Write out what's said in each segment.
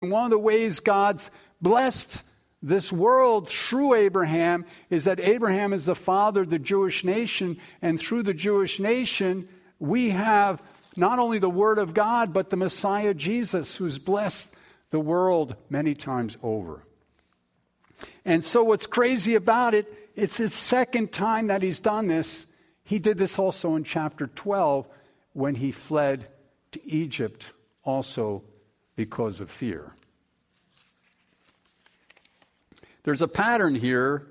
One of the ways God's blessed this world through Abraham is that Abraham is the father of the Jewish nation, and through the Jewish nation, we have not only the Word of God, but the Messiah Jesus, who's blessed the world many times over. And so, what's crazy about it, it's his second time that he's done this. He did this also in chapter 12 when he fled to Egypt, also because of fear. There's a pattern here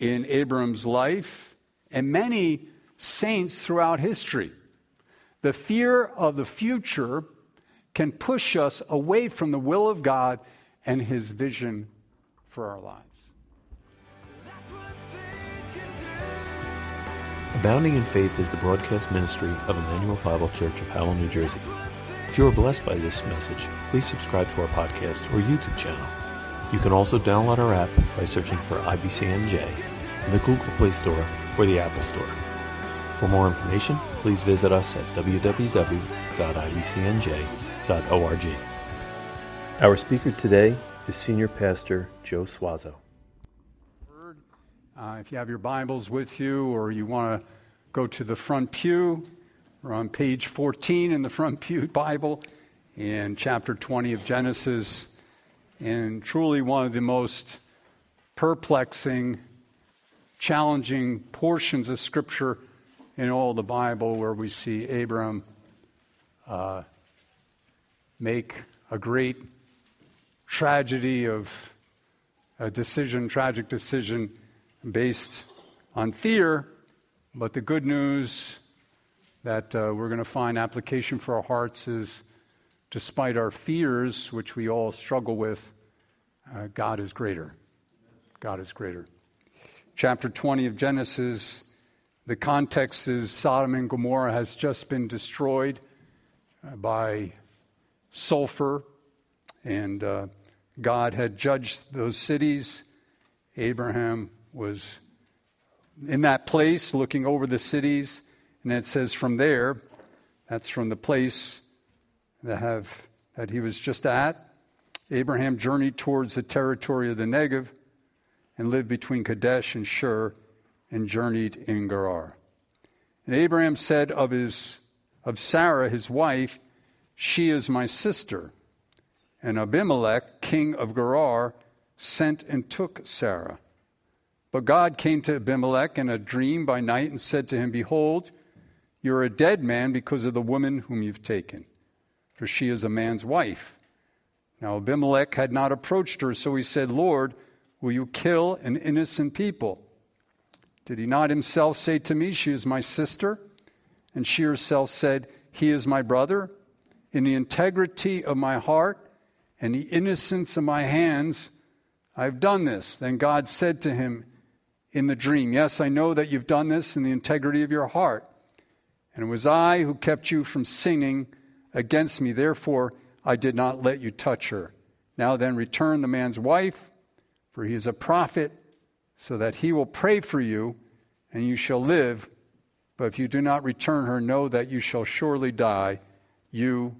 in Abram's life and many saints throughout history. The fear of the future can push us away from the will of God and his vision for our lives. Abounding in Faith is the broadcast ministry of Immanuel Bible Church of Howell, New Jersey. If you are blessed by this message, please subscribe to our podcast or YouTube channel. You can also download our app by searching for IBCNJ in the Google Play Store or the Apple Store. For more information, please visit us at www.ibcnj.org. Our speaker today is Senior Pastor Joe Suazo. Uh, if you have your Bibles with you or you want to go to the front pew, we're on page 14 in the front pew Bible in chapter 20 of Genesis and truly one of the most perplexing, challenging portions of Scripture in all the Bible where we see Abram uh, make a great tragedy of a decision, tragic decision based on fear. But the good news that uh, we're going to find application for our hearts is despite our fears, which we all struggle with, uh, God is greater. God is greater. Chapter 20 of Genesis, the context is Sodom and Gomorrah has just been destroyed uh, by sulfur, and uh, God had judged those cities. Abraham was in that place looking over the cities, and it says from there, that's from the place that have that he was just at. Abraham journeyed towards the territory of the Negev and lived between Kadesh and Shur and journeyed in Gerar. And Abraham said of his of Sarah his wife, she is my sister. And Abimelech, king of Gerar, sent and took Sarah. But God came to Abimelech in a dream by night and said to him, Behold, you're a dead man because of the woman whom you've taken for she is a man's wife. Now Abimelech had not approached her, so he said, Lord, will you kill an innocent people? Did he not himself say to me, She is my sister? And she herself said, He is my brother. In the integrity of my heart and the innocence of my hands, I have done this. Then God said to him in the dream, Yes, I know that you've done this in the integrity of your heart. And it was I who kept you from sinning against me. Therefore, I did not let you touch her. Now then, return the man's wife, for he is a prophet, so that he will pray for you, and you shall live. But if you do not return her, know that you shall surely die, you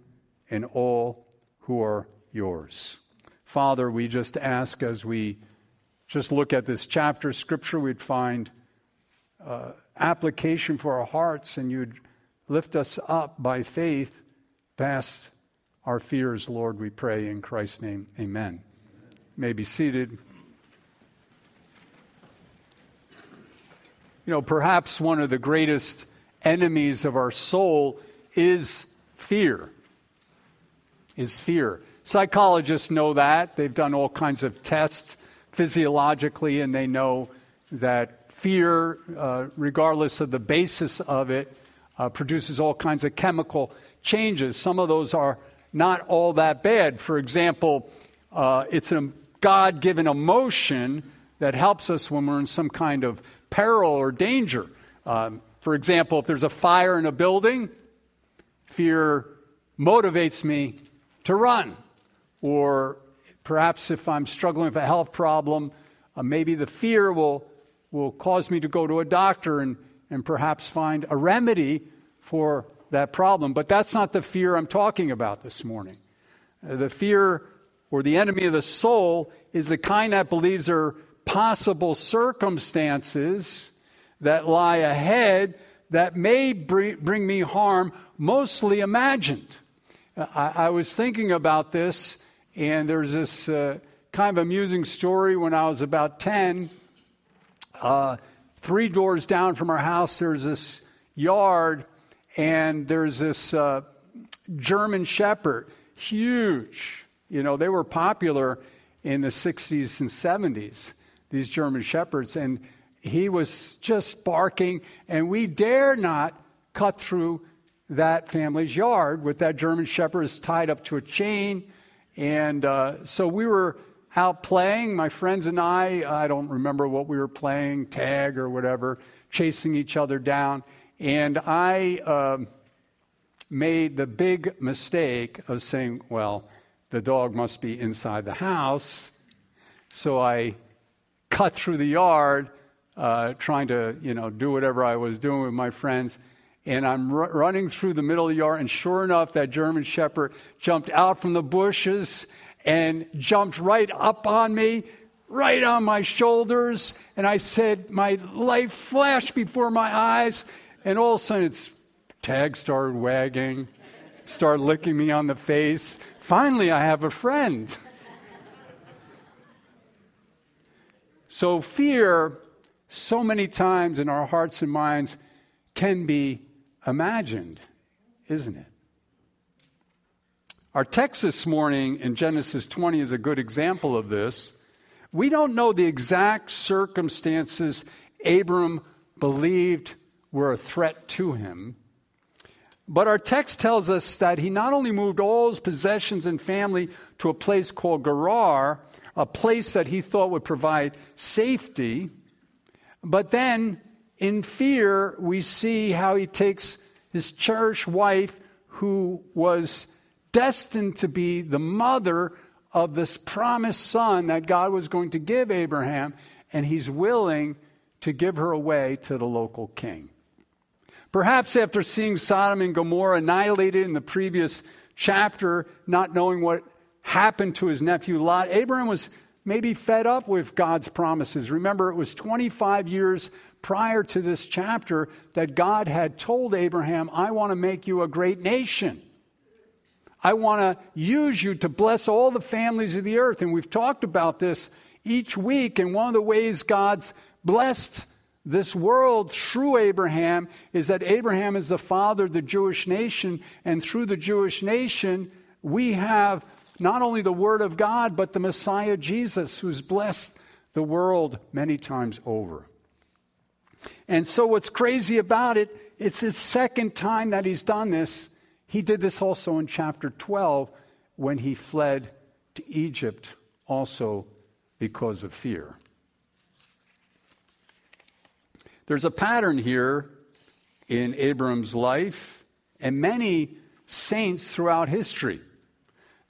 and all who are yours. Father, we just ask as we just look at this chapter of Scripture, we'd find uh, application for our hearts, and you'd lift us up by faith past our fears, Lord, we pray in Christ's name. Amen. You may be seated. You know, perhaps one of the greatest enemies of our soul is fear. Is fear. Psychologists know that. They've done all kinds of tests physiologically, and they know that fear, uh, regardless of the basis of it, uh, produces all kinds of chemical changes. Some of those are not all that bad. For example, uh, it's a God given emotion that helps us when we're in some kind of peril or danger. Um, for example, if there's a fire in a building, fear motivates me to run. Or perhaps if I'm struggling with a health problem, uh, maybe the fear will, will cause me to go to a doctor and, and perhaps find a remedy for that problem. But that's not the fear I'm talking about this morning. Uh, the fear or the enemy of the soul, is the kind that believes there are possible circumstances that lie ahead that may bring me harm, mostly imagined. I, I was thinking about this, and there's this uh, kind of amusing story when I was about 10. Uh, three doors down from our house, there's this yard, and there's this uh, German Shepherd, huge. You know, they were popular in the 60s and 70s, these German Shepherds. And he was just barking, and we dare not cut through that family's yard with that German Shepherd tied up to a chain. And uh, so we were out playing, my friends and I. I don't remember what we were playing, tag or whatever, chasing each other down. And I um, made the big mistake of saying, well, the dog must be inside the house. So I cut through the yard, uh, trying to, you know, do whatever I was doing with my friends. And I'm r- running through the middle of the yard, and sure enough, that German Shepherd jumped out from the bushes and jumped right up on me, right on my shoulders. And I said, my life flashed before my eyes, and all of a sudden, its tag started wagging, started licking me on the face. Finally, I have a friend. so, fear, so many times in our hearts and minds, can be imagined, isn't it? Our text this morning in Genesis 20 is a good example of this. We don't know the exact circumstances Abram believed were a threat to him. But our text tells us that he not only moved all his possessions and family to a place called Gerar, a place that he thought would provide safety, but then in fear, we see how he takes his cherished wife, who was destined to be the mother of this promised son that God was going to give Abraham, and he's willing to give her away to the local king. Perhaps after seeing Sodom and Gomorrah annihilated in the previous chapter, not knowing what happened to his nephew Lot, Abraham was maybe fed up with God's promises. Remember, it was 25 years prior to this chapter that God had told Abraham, I want to make you a great nation. I want to use you to bless all the families of the earth. And we've talked about this each week. And one of the ways God's blessed this world through Abraham is that Abraham is the father of the Jewish nation, and through the Jewish nation, we have not only the Word of God, but the Messiah Jesus, who's blessed the world many times over. And so, what's crazy about it, it's his second time that he's done this. He did this also in chapter 12 when he fled to Egypt, also because of fear. There's a pattern here in Abram's life and many saints throughout history.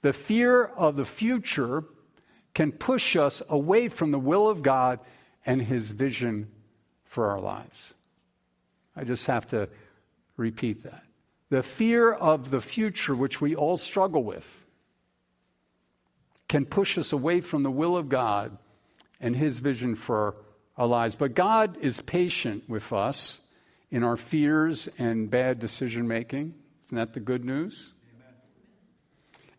The fear of the future can push us away from the will of God and his vision for our lives. I just have to repeat that. The fear of the future, which we all struggle with, can push us away from the will of God and his vision for our lives. But God is patient with us in our fears and bad decision making. Isn't that the good news?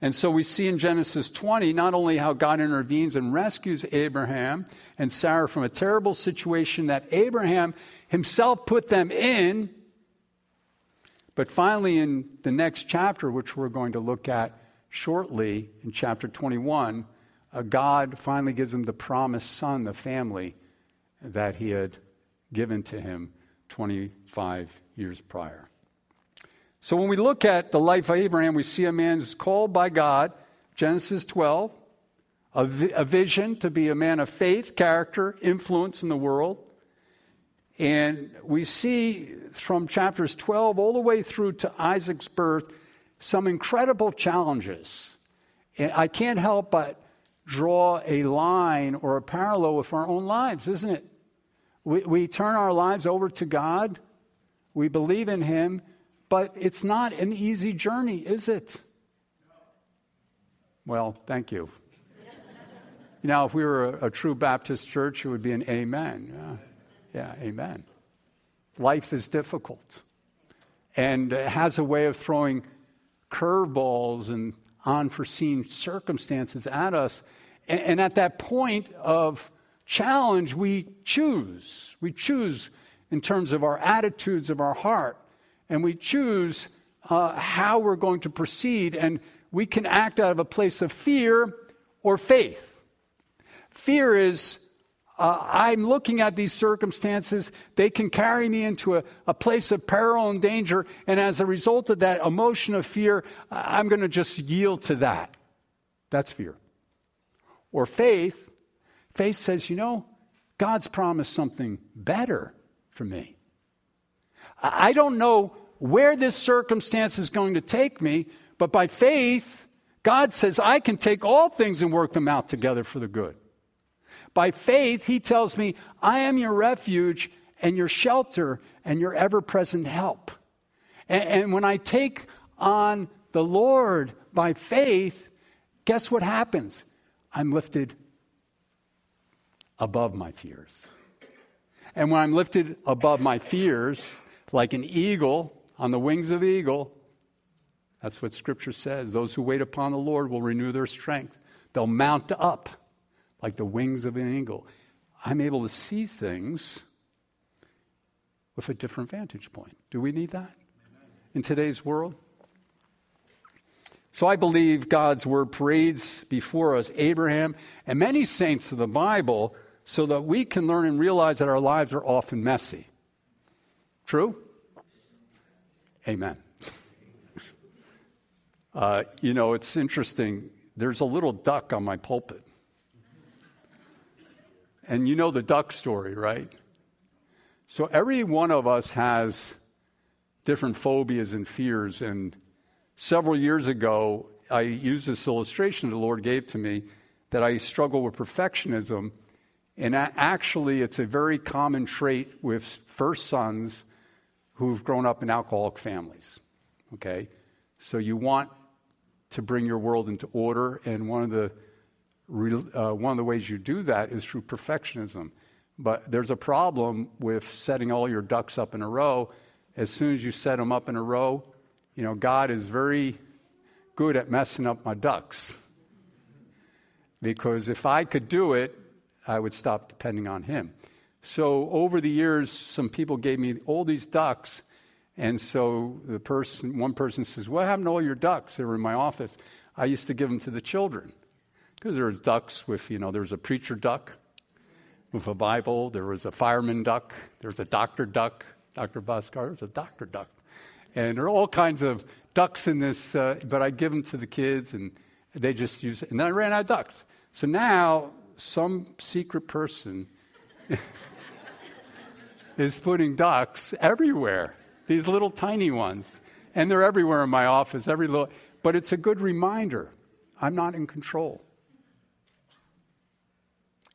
And so we see in Genesis 20 not only how God intervenes and rescues Abraham and Sarah from a terrible situation that Abraham himself put them in, but finally in the next chapter, which we're going to look at shortly, in chapter 21, uh, God finally gives him the promised son, the family that he had given to him 25 years prior. So when we look at the life of Abraham, we see a man who's called by God, Genesis 12, a, vi- a vision to be a man of faith, character, influence in the world. And we see from chapters 12 all the way through to Isaac's birth some incredible challenges. And I can't help but draw a line or a parallel with our own lives, isn't it? We, we turn our lives over to God, we believe in Him, but it's not an easy journey, is it? Well, thank you. Know, if we were a, a true Baptist church, it would be an amen. Yeah, yeah amen. Life is difficult and it has a way of throwing curveballs and unforeseen circumstances at us. And, at that point of challenge, we choose. We choose in terms of our attitudes of our heart, and we choose uh, how we're going to proceed. And we can act out of a place of fear or faith. Fear is uh, I'm looking at these circumstances. They can carry me into a, a, place of peril and danger. And as a result of that emotion of fear, I'm going to just yield to that. That's fear. Or faith. Faith says, you know, God's promised something better for me. I don't know where this circumstance is going to take me, but by faith, God says, I can take all things and work them out together for the good. By faith, He tells me, I am your refuge and your shelter and your ever present help. And, and when I take on the Lord by faith, guess what happens? I'm lifted above my fears. And when I'm lifted above my fears, like an eagle on the wings of eagle, that's what Scripture says. Those who wait upon the Lord will renew their strength. They'll mount up like the wings of an eagle. I'm able to see things with a different vantage point. Do we need that in today's world? So I believe God's word parades before us Abraham and many saints of the Bible so that we can learn and realize that our lives are often messy. True? Amen. Uh, you know, it's interesting. There's a little duck on my pulpit. And you know the duck story, right? So every one of us has different phobias and fears. And several years ago, I used this illustration the Lord gave to me that I struggle with perfectionism. And actually, it's a very common trait with first sons who've grown up in alcoholic families. Okay? So you want to bring your world into order, and one of the uh, one of the ways you do that is through perfectionism. But there's a problem with setting all your ducks up in a row. As soon as you set them up in a row, you know, God is very good at messing up my ducks. Because if I could do it, I would stop depending on Him. So over the years, some people gave me all these ducks, and so the person, one person says, "What happened to all your ducks?" They were in my office. I used to give them to the children because there were ducks with, you know, there was a preacher duck with a Bible, there was a fireman duck, there was a doctor duck, Dr. Buskar was a doctor duck, and there are all kinds of ducks in this. Uh, but I give them to the kids, and they just use it. And then I ran out of ducks. So now some secret person is putting ducks everywhere, these little tiny ones. And they're everywhere in my office, every little, but it's a good reminder I'm not in control.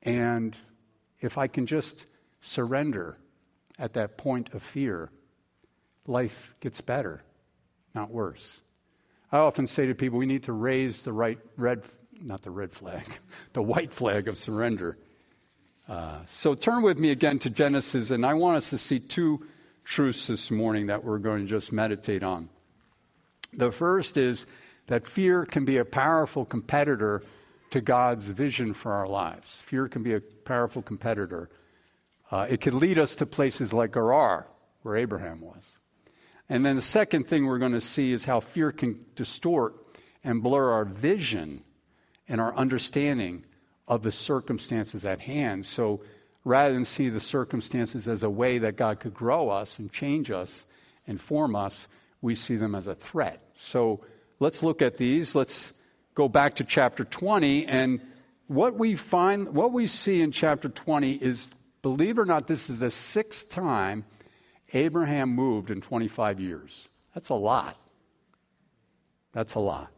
And if I can just surrender at that point of fear, life gets better, not worse. I often say to people, we need to raise the right red, not the red flag, the white flag of surrender. Uh, so turn with me again to Genesis, and I want us to see two truths this morning that we're going to just meditate on. The first is that fear can be a powerful competitor to God's vision for our lives. Fear can be a powerful competitor. Uh, it could lead us to places like Gerar, where Abraham was. And then the second thing we're going to see is how fear can distort and blur our vision and our understanding of the circumstances at hand. So rather than see the circumstances as a way that God could grow us and change us and form us, we see them as a threat. So let's look at these. Let's go back to chapter 20 and what we find what we see in chapter 20 is believe it or not this is the sixth time Abraham moved in 25 years. That's a lot. That's a lot.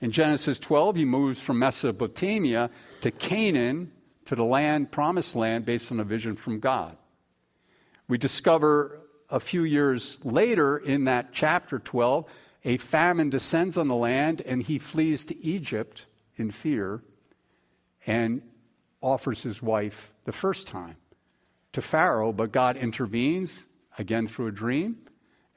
In Genesis 12, he moves from Mesopotamia to Canaan, to the land, promised land, based on a vision from God. We discover a few years later in that chapter 12, a famine descends on the land and he flees to Egypt in fear. and offers his wife the first time to Pharaoh, but God intervenes again through a dream,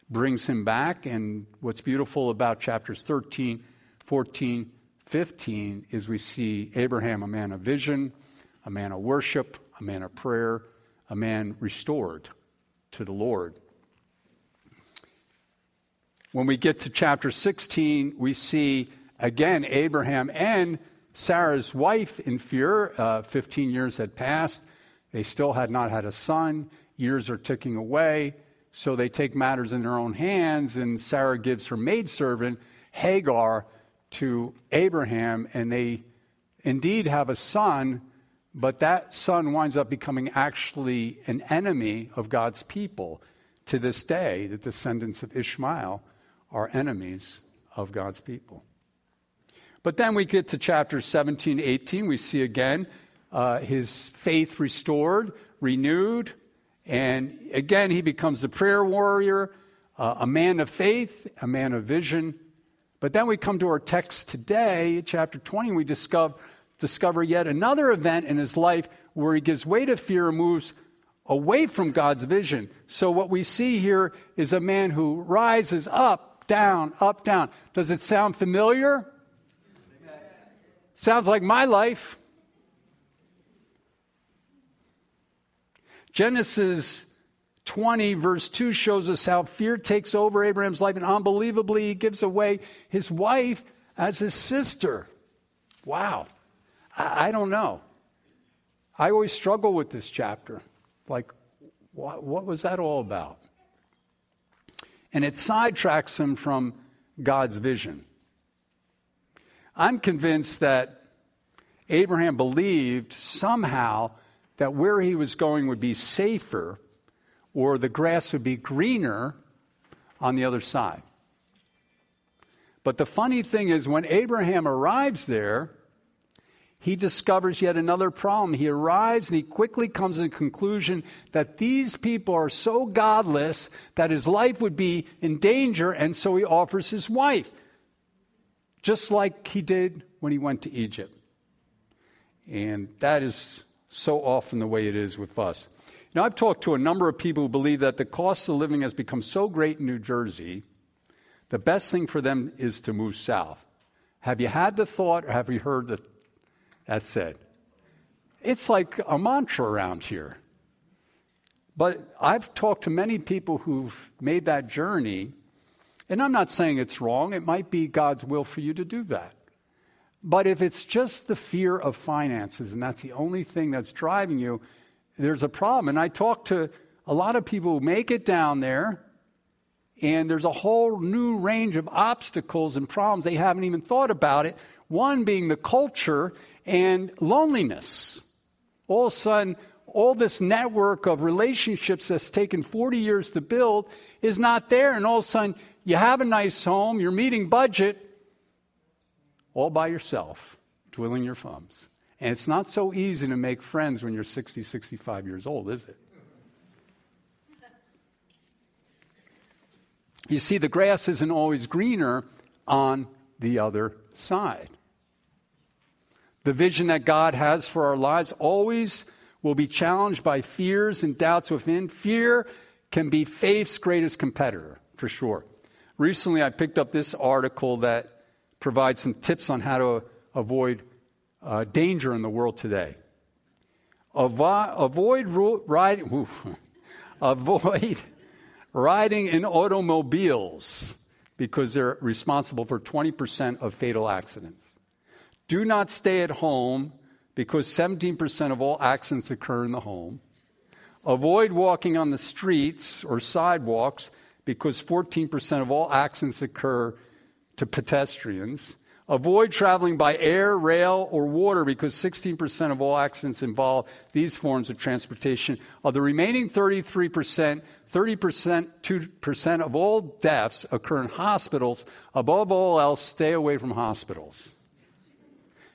brings him back. And what's beautiful about chapters 13, 14, 15 is we see Abraham, a man of vision, a man of worship, a man of prayer, a man restored to the Lord. When we get to chapter 16, we see again Abraham and Sarah's wife in fear. Uh, 15 years had passed. They still had not had a son. Years are ticking away. So they take matters in their own hands, and Sarah gives her maidservant, Hagar, to Abraham, and they indeed have a son, but that son winds up becoming actually an enemy of God's people. To this day, the descendants of Ishmael are enemies of God's people. But then we get to chapter 17, 18. We see again uh, his faith restored, renewed, and again he becomes a prayer warrior, uh, a man of faith, a man of vision. But then we come to our text today, chapter 20, and we discover, discover yet another event in his life where he gives way to fear and moves away from God's vision. So what we see here is a man who rises up down, up, down. Does it sound familiar? Sounds like my life. Genesis 20, verse 2 shows us how fear takes over Abraham's life, and unbelievably, he gives away his wife as his sister. Wow. I, I don't know. I always struggle with this chapter. Like, what, what was that all about? And it sidetracks him from God's vision. I'm convinced that Abraham believed somehow that where he was going would be safer or the grass would be greener on the other side. But the funny thing is, when Abraham arrives there, he discovers yet another problem. He arrives and he quickly comes to the conclusion that these people are so godless that his life would be in danger, and so he offers his wife, just like he did when he went to Egypt. And that is so often the way it is with us. Now, I've talked to a number of people who believe that the cost of living has become so great in New Jersey, the best thing for them is to move south. Have you had the thought or have you heard the that's it. It's like a mantra around here. But I've talked to many people who've made that journey, and I'm not saying it's wrong. It might be God's will for you to do that. But if it's just the fear of finances and that's the only thing that's driving you, there's a problem. And I talk to a lot of people who make it down there, and there's a whole new range of obstacles and problems they haven't even thought about it. One being the culture and loneliness. All of a sudden, all this network of relationships that's taken 40 years to build is not there. And all of a sudden, you have a nice home, you're meeting budget all by yourself, twiddling your thumbs. And it's not so easy to make friends when you're 60, 65 years old, is it? You see, the grass isn't always greener on the other side. The vision that God has for our lives always will be challenged by fears and doubts within. Fear can be faith's greatest competitor, for sure. Recently, I picked up this article that provides some tips on how to avoid uh, danger in the world today. Avo- avoid ro- riding, avoid riding in automobiles because they're responsible for 20% of fatal accidents. Do not stay at home because 17% of all accidents occur in the home. Avoid walking on the streets or sidewalks because 14% of all accidents occur to pedestrians. Avoid traveling by air, rail, or water because 16% of all accidents involve these forms of transportation. Of the remaining 33%, 30% 2% of all deaths occur in hospitals. Above all else, stay away from hospitals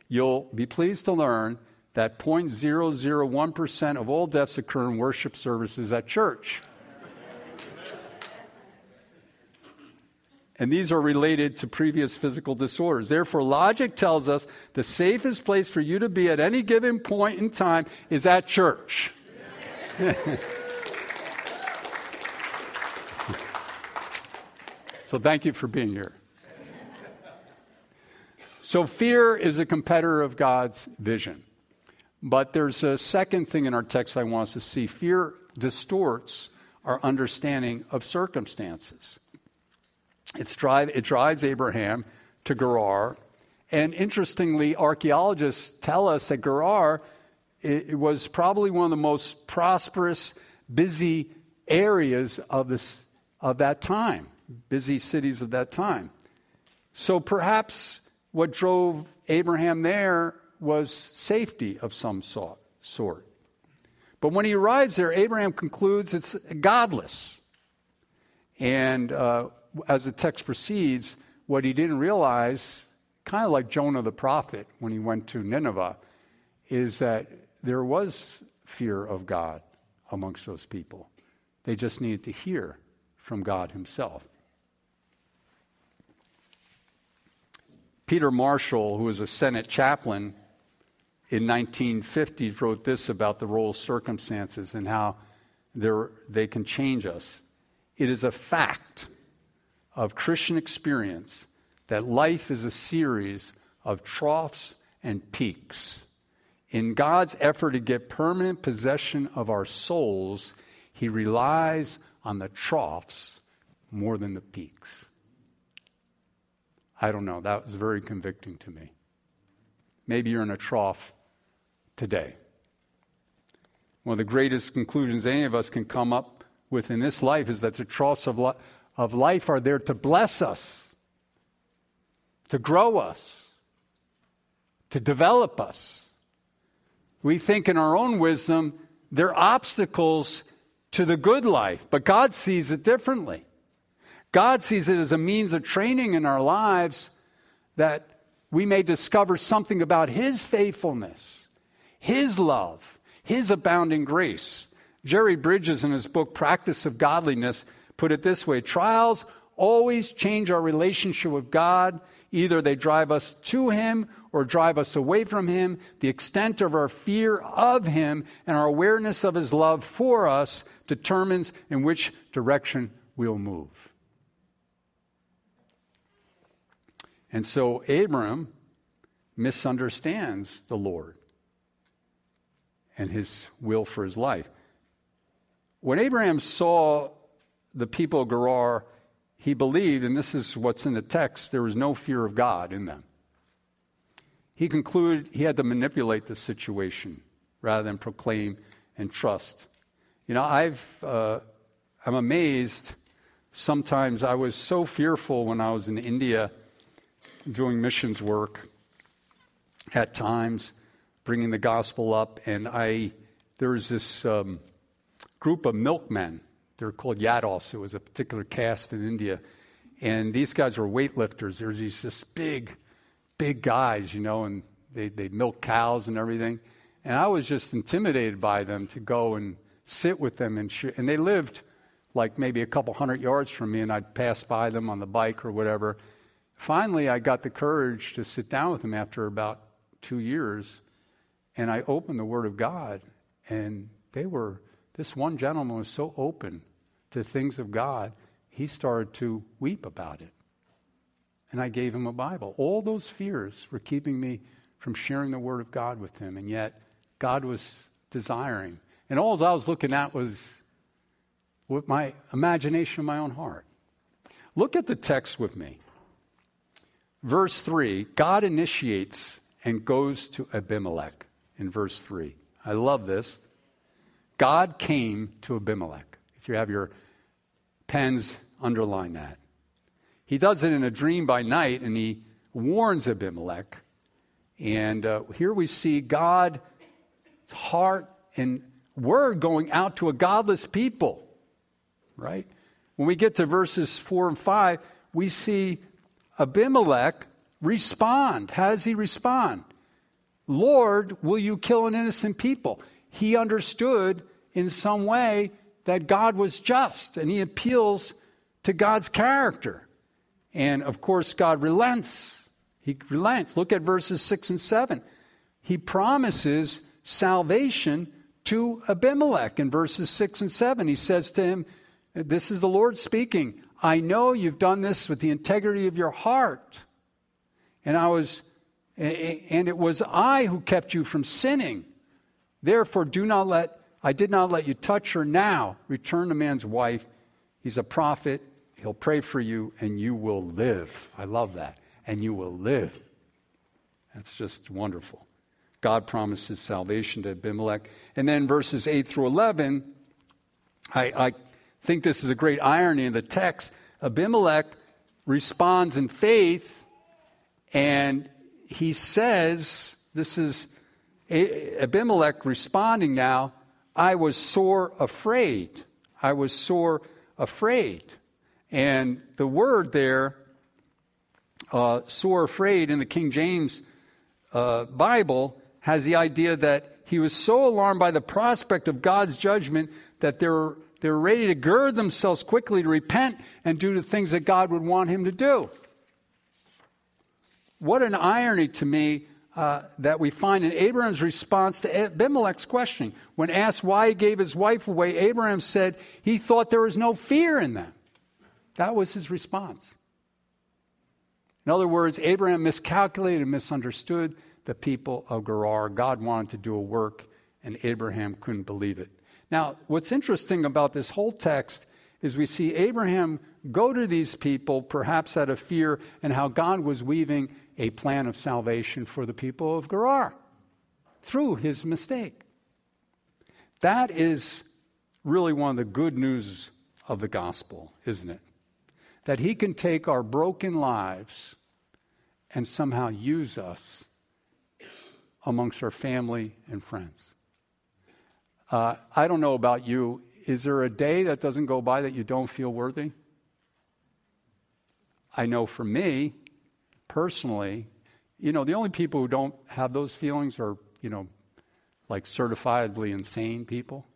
you'll be pleased to learn that 0.001% of all deaths occur in worship services at church. And these are related to previous physical disorders. Therefore, logic tells us the safest place for you to be at any given point in time is at church. so, thank you for being here. So, fear is a competitor of God's vision. But there's a second thing in our text I want us to see fear distorts our understanding of circumstances. Drive, it drives Abraham to Gerar. And interestingly, archaeologists tell us that Gerar it, it was probably one of the most prosperous, busy areas of, this, of that time, busy cities of that time. So perhaps what drove Abraham there was safety of some sort. But when he arrives there, Abraham concludes it's godless. And uh, as the text proceeds, what he didn't realize, kind of like Jonah the prophet when he went to Nineveh, is that there was fear of God amongst those people. They just needed to hear from God Himself. Peter Marshall, who was a Senate chaplain in 1950, wrote this about the role of circumstances and how they can change us. It is a fact of Christian experience that life is a series of troughs and peaks. In God's effort to get permanent possession of our souls, He relies on the troughs more than the peaks. I don't know. That was very convicting to me. Maybe you're in a trough today. One of the greatest conclusions any of us can come up with in this life is that the troughs of, life of life are there to bless us, to grow us, to develop us. We think in our own wisdom they're obstacles to the good life, but God sees it differently. God sees it as a means of training in our lives that we may discover something about His faithfulness, His love, His abounding grace. Jerry Bridges, in his book Practice of Godliness, put it this way trials always change our relationship with God. Either they drive us to Him or drive us away from Him. The extent of our fear of Him and our awareness of His love for us determines in which direction we'll move. And so Abram misunderstands the Lord and his will for his life. When Abraham saw the people of Gerar, he believed, and this is what's in the text, there was no fear of God in them. He concluded he had to manipulate the situation rather than proclaim and trust. You know, I've, uh, I'm amazed. Sometimes I was so fearful when I was in India doing missions work at times, bringing the gospel up, and I, there was this um, group of milkmen they're called Yados. It was a particular caste in India. And these guys were weightlifters. There's these just big, big guys, you know, and they, they milk cows and everything. And I was just intimidated by them to go and sit with them. And, sh- and they lived like maybe a couple hundred yards from me, and I'd pass by them on the bike or whatever. Finally, I got the courage to sit down with him after about two years, and I opened the Word of God, and they were, this one gentleman was so open to things of God, he started to weep about it. And I gave him a Bible. All those fears were keeping me from sharing the Word of God with him, and yet God was desiring. And all I was looking at was with my imagination in my own heart. Look at the text with me. Verse 3 God initiates and goes to Abimelech in verse 3. I love this. God came to Abimelech. If you have your pens, underline that. He does it in a dream by night, and he warns Abimelech. And uh, here we see God's heart and word going out to a godless people, right? When we get to verses 4 and 5, we see Abimelech respond. How does he respond? Lord, will you kill an innocent people? He understood in some way that God was just, and he appeals to God's character. And of course, God relents. He relents. Look at verses 6 and 7. He promises salvation to Abimelech in verses 6 and 7. He says to him, This is the Lord speaking. I know you've done this with the integrity of your heart. And I was and it was I who kept you from sinning. Therefore do not let I did not let you touch her now. Return the man's wife. He's a prophet. He'll pray for you and you will live. I love that. And you will live. That's just wonderful. God promises salvation to Abimelech. And then verses 8 through 11, I, I think this is a great irony in the text. Abimelech responds in faith, and he says, This is Abimelech responding now, I was sore afraid. I was sore afraid. And the word there, uh, sore afraid in the King James uh, Bible, has the idea that he was so alarmed by the prospect of God's judgment that there were, they were ready to gird themselves quickly to repent and do the things that God would want him to do. What an irony to me uh, that we find in Abraham's response to Abimelech's question. When asked why he gave his wife away, Abraham said he thought there was no fear in them. That was his response. In other words, Abraham miscalculated and misunderstood the people of Gerar. God wanted to do a work, and Abraham couldn't believe it. Now, what's interesting about this whole text is we see Abraham go to these people, perhaps out of fear, and how God was weaving a plan of salvation for the people of Gerar through his mistake. That is really one of the good news of the gospel, isn't it? that He can take our broken lives and somehow use us amongst our family and friends. Uh, I don't know about you. Is there a day that doesn't go by that you don't feel worthy? I know for me, personally, you know, the only people who don't have those feelings are, you know, like certifiably insane people.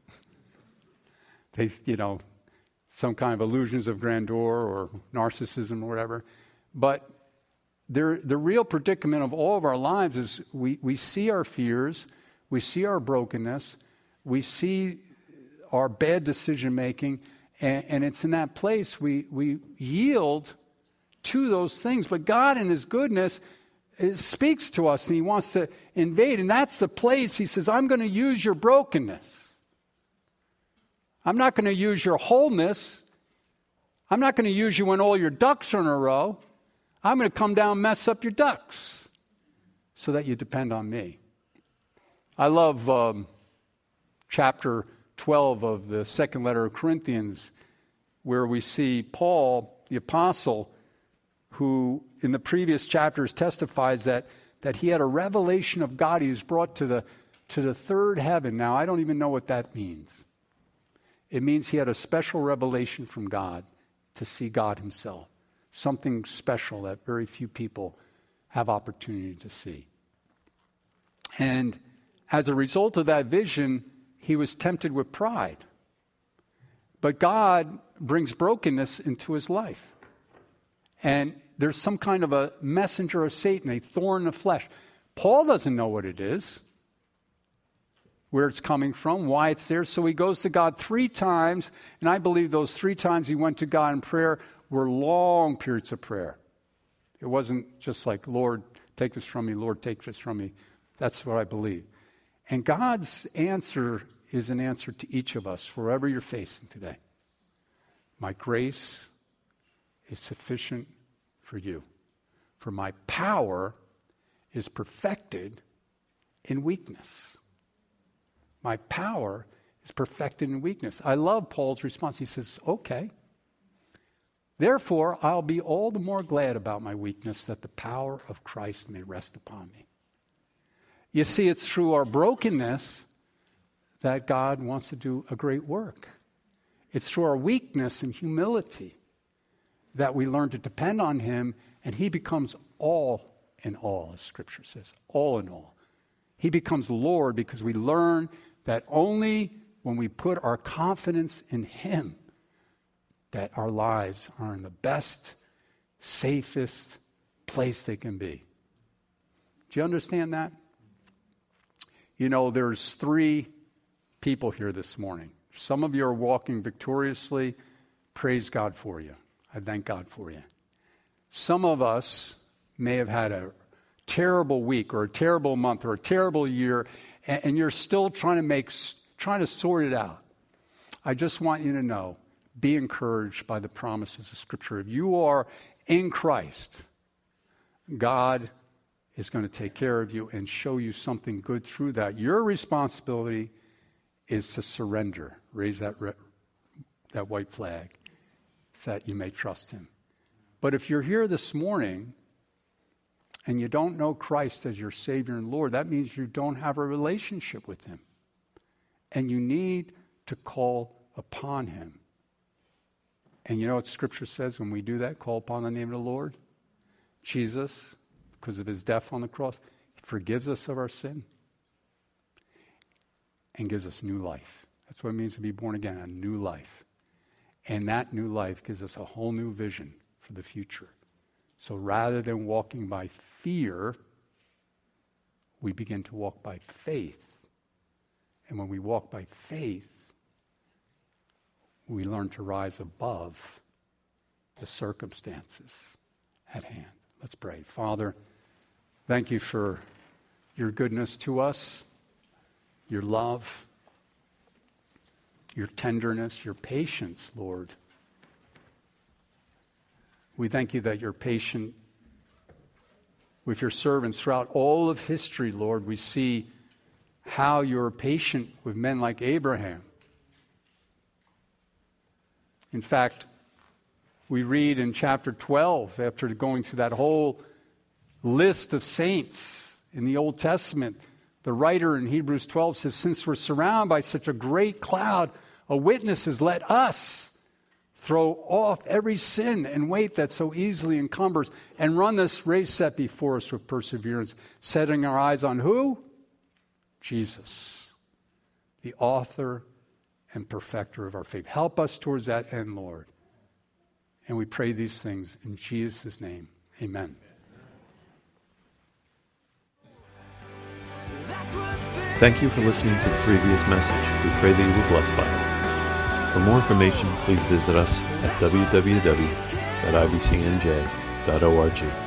they, you know, some kind of illusions of grandeur or narcissism or whatever. But the real predicament of all of our lives is we, we see our fears, we see our brokenness, we see our bad decision making, and, and it's in that place we, we yield to those things. But God, in His goodness, speaks to us and He wants to invade. And that's the place He says, I'm going to use your brokenness. I'm not going to use your wholeness. I'm not going to use you when all your ducks are in a row. I'm going to come down and mess up your ducks so that you depend on me. I love um, chapter 12 of the second letter of Corinthians, where we see Paul, the apostle, who in the previous chapters testifies that, that he had a revelation of God. He was brought to the, to the third heaven. Now, I don't even know what that means. It means he had a special revelation from God to see God himself, something special that very few people have opportunity to see. And as a result of that vision, he was tempted with pride. But God brings brokenness into his life. And there's some kind of a messenger of Satan, a thorn in the flesh. Paul doesn't know what it is where it's coming from, why it's there. So he goes to God three times, and I believe those three times he went to God in prayer were long periods of prayer. It wasn't just like, Lord, take this from me, Lord, take this from me. That's what I believe. And God's answer is an answer to each of us, wherever you're facing today. My grace is sufficient for you, for my power is perfected in weakness. My power is perfected in weakness. I love Paul's response. He says, Okay. Therefore, I'll be all the more glad about my weakness that the power of Christ may rest upon me. You see, it's through our brokenness that God wants to do a great work. It's through our weakness and humility that we learn to depend on Him, and He becomes all in all, as Scripture says, all in all. He becomes Lord because we learn that only when we put our confidence in Him that our lives are in the best safest place they can be. Do you understand that? You know, there's three people here this morning. Some of you are walking victoriously. Praise God for you. I thank God for you. Some of us may have had a terrible week or a terrible month or a terrible year, and, you're still trying to make, trying to sort it out. I just want you to know be encouraged by the promises of Scripture. If you are in Christ, God is going to take care of you and show you something good through that. Your responsibility is to surrender. Raise that, re- that white flag so that you may trust Him. But if you're here this morning and you don't know Christ as your Savior and Lord, that means you don't have a relationship with Him. And you need to call upon Him. And you know what Scripture says when we do that? Call upon the name of the Lord? Jesus, because of His death on the cross, He forgives us of our sin and gives us new life. That's what it means to be born again, a new life. And that new life gives us a whole new vision for the future. So rather than walking by fear, we begin to walk by faith. And when we walk by faith, we learn to rise above the circumstances at hand. Let's pray. Father, thank you for your goodness to us your love, your tenderness, your patience, Lord. We thank you that you're patient with your servants throughout all of history, Lord. We see how you're patient with men like Abraham. In fact, we read in chapter 12, after going through that whole list of saints in the Old Testament, the writer in Hebrews 12 says, Since we're surrounded by such a great cloud of witnesses, let us throw off every sin and weight that so easily encumbers and run this race set before us with perseverance, setting our eyes on who? Jesus, the author and perfecter of our faith. Help us towards that end, Lord. And we pray these things in Jesus' name. Amen. Thank you for listening to the previous message. We pray that you were blessed by it. For more information, please visit us at www.ibcnj.org.